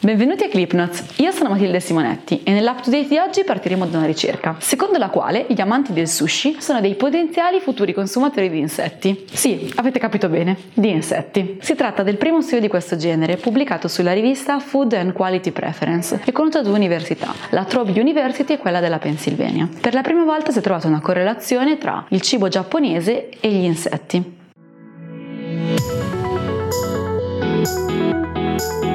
Benvenuti a ClipNotes, io sono Matilde Simonetti e nell'up to date di oggi partiremo da una ricerca, secondo la quale gli amanti del sushi sono dei potenziali futuri consumatori di insetti. Sì, avete capito bene, di insetti. Si tratta del primo studio di questo genere pubblicato sulla rivista Food and Quality Preference e conta due università, la Trobe University e quella della Pennsylvania. Per la prima volta si è trovata una correlazione tra il cibo giapponese e gli insetti. È stato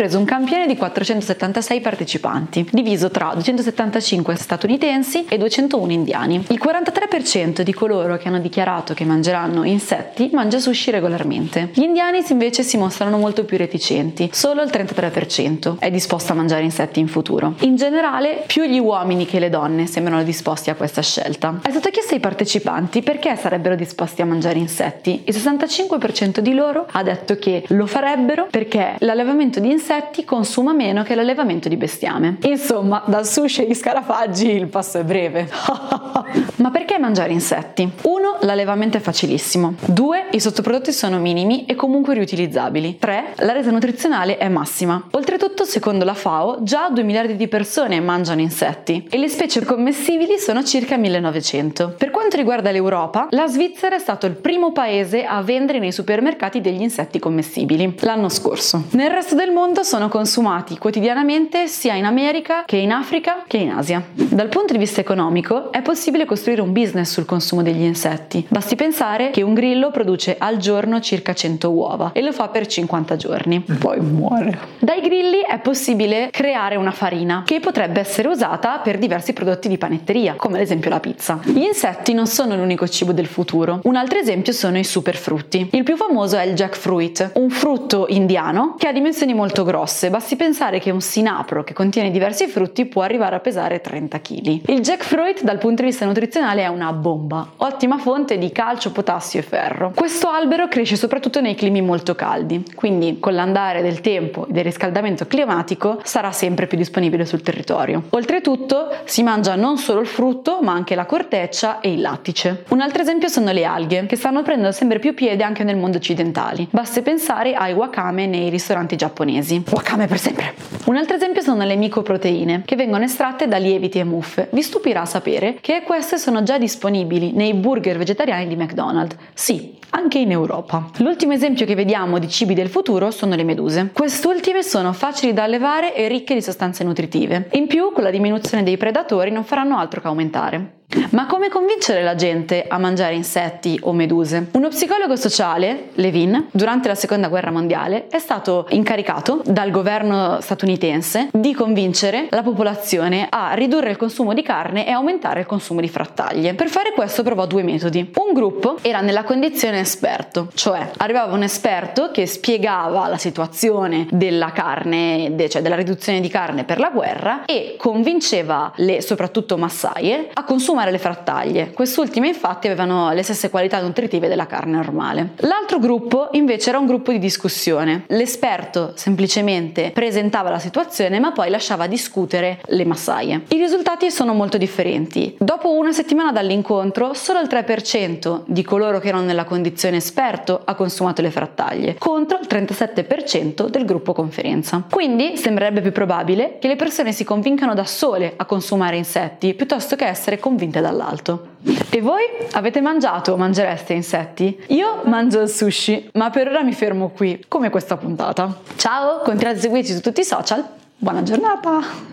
preso un campione di 476 partecipanti, diviso tra 275 statunitensi e 201 indiani. Il 43% di coloro che hanno dichiarato che mangeranno insetti mangia sushi regolarmente. Gli indiani invece si mostrano molto più reticenti, solo il 33% è disposto a mangiare insetti in futuro. In generale, più gli uomini che le donne sembrano disposti a questa scelta. È stato chiesto ai partecipanti perché sarebbero disposti a mangiare insetti. Il 65% di loro ha detto che lo farebbero perché l'allevamento di insetti consuma meno che l'allevamento di bestiame. Insomma, dal sushi agli scarafaggi il passo è breve. Ma perché mangiare insetti? 1. L'allevamento è facilissimo. 2. I sottoprodotti sono minimi e comunque riutilizzabili. 3. La rete nutrizionale è massima. Oltretutto, secondo la FAO, già 2 miliardi di persone mangiano insetti e le specie commestibili sono circa 1900. Per quanto riguarda l'Europa, la Svizzera è stato il primo paese a vendere nei supermercati degli insetti commestibili l'anno scorso. Nel resto del mondo sono consumati quotidianamente sia in America che in Africa che in Asia. Dal punto di vista economico è possibile costruire un business sul consumo degli insetti. Basti pensare che un grillo produce al giorno circa 100 uova e lo fa per 50 giorni. Poi muore. Dai grilli è possibile creare una farina che potrebbe essere usata per diversi prodotti di panetteria, come ad esempio la pizza. Gli insetti non sono l'unico cibo del futuro. Un altro esempio sono i superfrutti. Il più famoso è il jackfruit, un frutto indiano che ha dimensioni molto grosse, basti pensare che un sinapro che contiene diversi frutti può arrivare a pesare 30 kg. Il jackfruit dal punto di vista nutrizionale è una bomba, ottima fonte di calcio, potassio e ferro. Questo albero cresce soprattutto nei climi molto caldi, quindi con l'andare del tempo e del riscaldamento climatico sarà sempre più disponibile sul territorio. Oltretutto si mangia non solo il frutto ma anche la corteccia e il lattice. Un altro esempio sono le alghe, che stanno prendendo sempre più piede anche nel mondo occidentale. Basti pensare ai wakame nei ristoranti giapponesi giapponesi. Wakame per sempre! Un altro esempio sono le micoproteine, che vengono estratte da lieviti e muffe. Vi stupirà sapere che queste sono già disponibili nei burger vegetariani di McDonald's. Sì, anche in Europa. L'ultimo esempio che vediamo di cibi del futuro sono le meduse. Quest'ultime sono facili da allevare e ricche di sostanze nutritive. In più, con la diminuzione dei predatori non faranno altro che aumentare. Ma come convincere la gente a mangiare insetti o meduse? Uno psicologo sociale, Levin, durante la seconda guerra mondiale è stato incaricato dal governo statunitense di convincere la popolazione a ridurre il consumo di carne e aumentare il consumo di frattaglie. Per fare questo provò due metodi. Un gruppo era nella condizione esperto, cioè arrivava un esperto che spiegava la situazione della carne, cioè della riduzione di carne per la guerra e convinceva le soprattutto massaie a consumare consumare le frattaglie. Quest'ultime infatti avevano le stesse qualità nutritive della carne normale. L'altro gruppo invece era un gruppo di discussione. L'esperto semplicemente presentava la situazione ma poi lasciava discutere le massaie. I risultati sono molto differenti. Dopo una settimana dall'incontro solo il 3% di coloro che erano nella condizione esperto ha consumato le frattaglie, contro il 37% del gruppo conferenza. Quindi sembrerebbe più probabile che le persone si convincano da sole a consumare insetti piuttosto che essere convinte spinte dall'alto. E voi avete mangiato o mangereste insetti? Io mangio il sushi, ma per ora mi fermo qui, come questa puntata. Ciao, continuate a seguirci su tutti i social. Buona giornata!